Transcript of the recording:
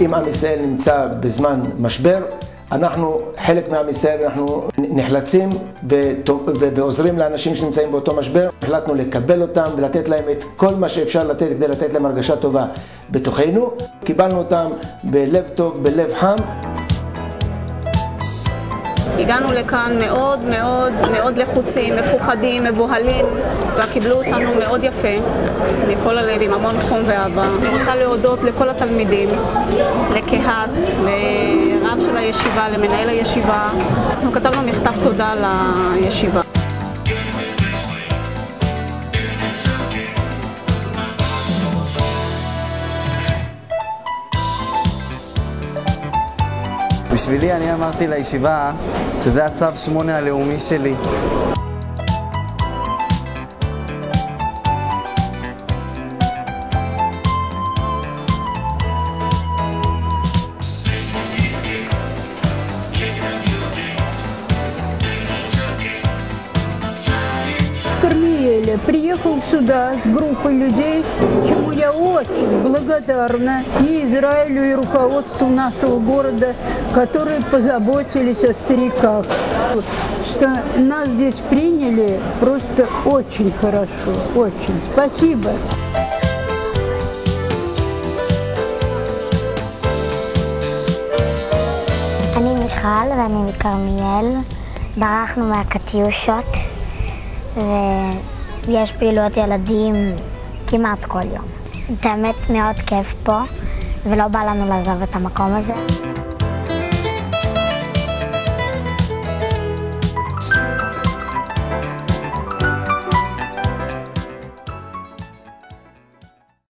אם עם ישראל נמצא בזמן משבר, אנחנו, חלק מעם ישראל, אנחנו נחלצים ועוזרים לאנשים שנמצאים באותו משבר. החלטנו לקבל אותם ולתת להם את כל מה שאפשר לתת כדי לתת להם הרגשה טובה בתוכנו. קיבלנו אותם בלב טוב, בלב חם. הגענו לכאן מאוד מאוד מאוד לחוצים, מפוחדים, מבוהלים, וקיבלו אותנו מאוד יפה, מכל הלב, עם המון חום ואהבה. אני רוצה להודות לכל התלמידים, לקהת, לרב של הישיבה, למנהל הישיבה. אנחנו כתבנו מכתב תודה לישיבה. בשבילי אני אמרתי לישיבה שזה הצו שמונה הלאומי שלי. Корнеля приехал сюда с группой людей, чему я очень благодарна и Израилю, и руководству нашего города, которые позаботились о стариках. Что нас здесь приняли просто очень хорошо, очень. Спасибо. אני מיכל ואני מכרמיאל. ברחנו מהקטיושות ויש פעילויות ילדים כמעט כל יום. את האמת מאוד כיף פה ולא בא לנו לעזוב את המקום הזה.